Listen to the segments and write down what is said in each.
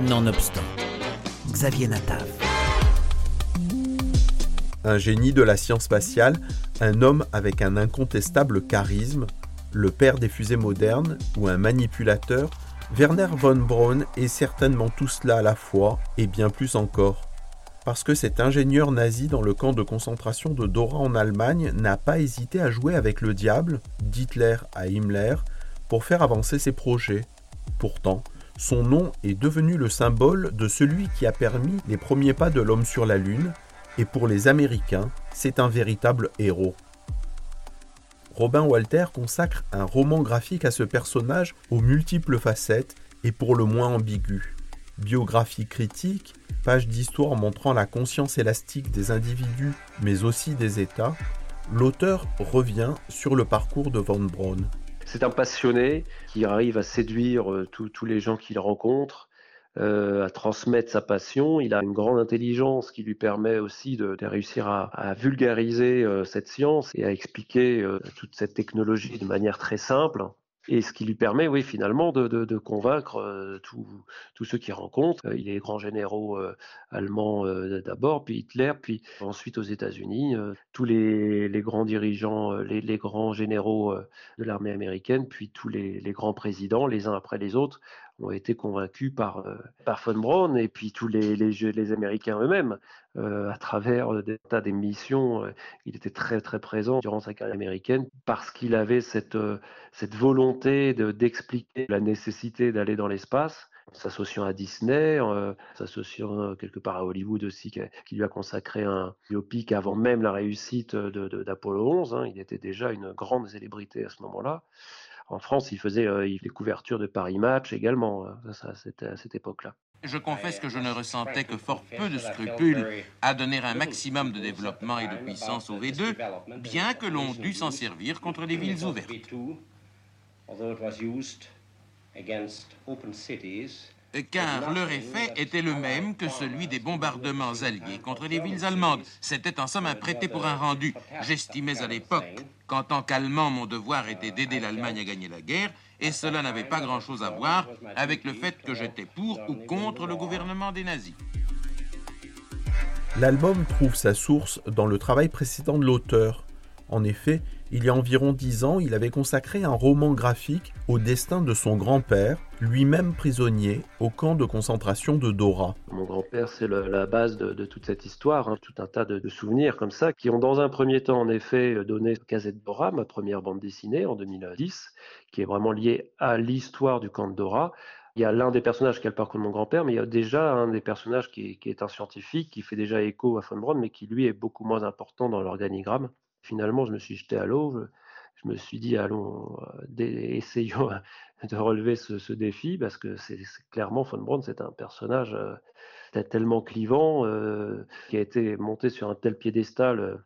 Nonobstant, Xavier Natav. Un génie de la science spatiale, un homme avec un incontestable charisme, le père des fusées modernes ou un manipulateur, Werner von Braun est certainement tout cela à la fois et bien plus encore. Parce que cet ingénieur nazi dans le camp de concentration de Dora en Allemagne n'a pas hésité à jouer avec le diable, d'Hitler à Himmler, pour faire avancer ses projets. Pourtant, son nom est devenu le symbole de celui qui a permis les premiers pas de l'homme sur la Lune, et pour les Américains, c'est un véritable héros. Robin Walter consacre un roman graphique à ce personnage aux multiples facettes et pour le moins ambigu. Biographie critique, page d'histoire montrant la conscience élastique des individus mais aussi des États, l'auteur revient sur le parcours de Von Braun. C'est un passionné qui arrive à séduire euh, tous les gens qu'il rencontre, euh, à transmettre sa passion. Il a une grande intelligence qui lui permet aussi de, réussir à, vulgariser euh, cette science et à expliquer toute cette technologie de manière très simple et ce qui lui permet, finalement, de, convaincre euh, tous ceux qu'il rencontre. Euh, il est grand généraux euh, allemands d'abord, puis Hitler, puis ensuite aux États-Unis. tous les, grands dirigeants, les, grands généraux de l'armée américaine, puis tous les, grands présidents, les uns après les autres, ont été convaincus par, par von Braun et puis tous les, les, Américains eux-mêmes. à travers des tas d'émissions, il était très très présent durant sa carrière américaine parce qu'il avait cette, cette volonté d'expliquer la nécessité d'aller dans l'espace, s'associant à Disney, euh, s'associant euh, quelque part à Hollywood aussi, qui, lui a consacré un biopic avant même la réussite d'Apollo de, 11. Hein. Il était déjà une grande célébrité à ce moment-là. En France, il faisait euh, les couvertures de Paris Match également, hein. ça, c'était à cette époque-là. Je confesse que je ne ressentais que fort peu de scrupules à donner un maximum de développement et de puissance au V2, bien que l'on dût s'en servir contre les villes ouvertes car leur effet était le même que celui des bombardements alliés contre les villes allemandes. C'était en somme un prêté pour un rendu. J'estimais à l'époque qu'en tant qu'Allemand, mon devoir était d'aider l'Allemagne à gagner la guerre, et cela n'avait pas grand-chose à voir avec le fait que j'étais pour ou contre le gouvernement des nazis. L'album trouve sa source dans le travail précédent de l'auteur. En effet, il y a environ dix ans, il avait consacré un roman graphique au destin de son grand-père, lui-même prisonnier au camp de concentration de Dora. Mon grand-père, c'est la base de, toute cette histoire, hein. tout un tas de, souvenirs comme ça, qui ont dans un premier temps en effet donné Casette Dora, ma première bande dessinée en 2010, qui est vraiment liée à l'histoire du camp de Dora. Il y a l'un des personnages qui a le parcours de mon grand-père, mais il y a déjà un des personnages qui, est un scientifique, qui fait déjà écho à Von Braun, mais qui lui est beaucoup moins important dans l'organigramme. Finalement, je me suis jeté à l'eau. Je, me suis dit, allons, euh, essayons de relever ce, défi parce que c'est clairement Von Braun, c'est un personnage euh, tellement clivant euh, qui a été monté sur un tel piédestal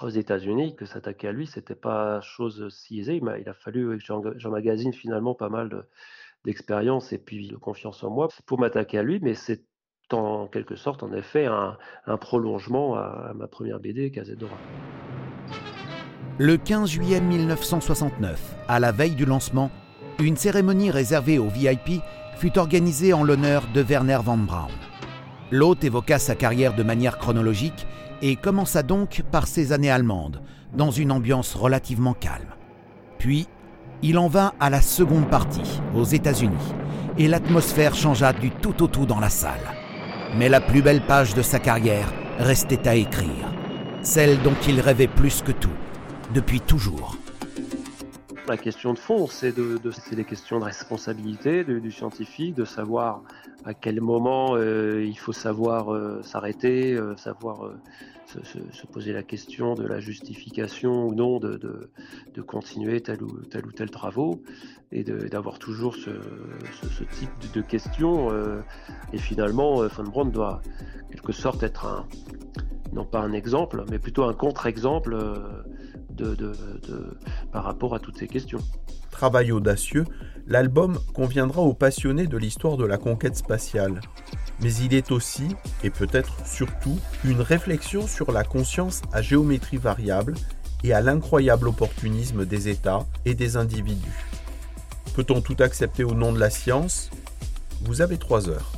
aux États-Unis que s'attaquer à lui, c'était pas chose si aisée. Il a, fallu que j'emmagasine finalement pas mal d'expérience et puis de confiance en moi pour m'attaquer à lui, mais c'est en quelque sorte, en effet, un, prolongement à, ma première BD, Cazedora. Le 15 juillet 1969, à la veille du lancement, une cérémonie réservée aux VIP fut organisée en l'honneur de Werner von Braun. L'hôte évoqua sa carrière de manière chronologique et commença donc par ses années allemandes, dans une ambiance relativement calme. Puis, il en vint à la seconde partie, aux États-Unis, et l'atmosphère changea du tout au tout dans la salle. Mais la plus belle page de sa carrière restait à écrire, celle dont il rêvait plus que tout, depuis toujours. La question de fond, c'est de, les questions de responsabilité du scientifique, de savoir à quel moment euh, il faut savoir euh, s'arrêter, euh, savoir se, poser la question de la justification ou non de, de, continuer tel ou tel ou tel travaux et d'avoir toujours ce, type de, questions. et finalement, Von Braun doit quelque sorte être un, non pas un exemple, mais plutôt un contre-exemple par rapport à toutes ces questions. Travail audacieux, l'album conviendra aux passionnés de l'histoire de la conquête spatiale. Mais il est aussi, et peut-être surtout, une réflexion sur la conscience à géométrie variable et à l'incroyable opportunisme des États et des individus. Peut-on tout accepter au nom de la science? Vous avez trois heures.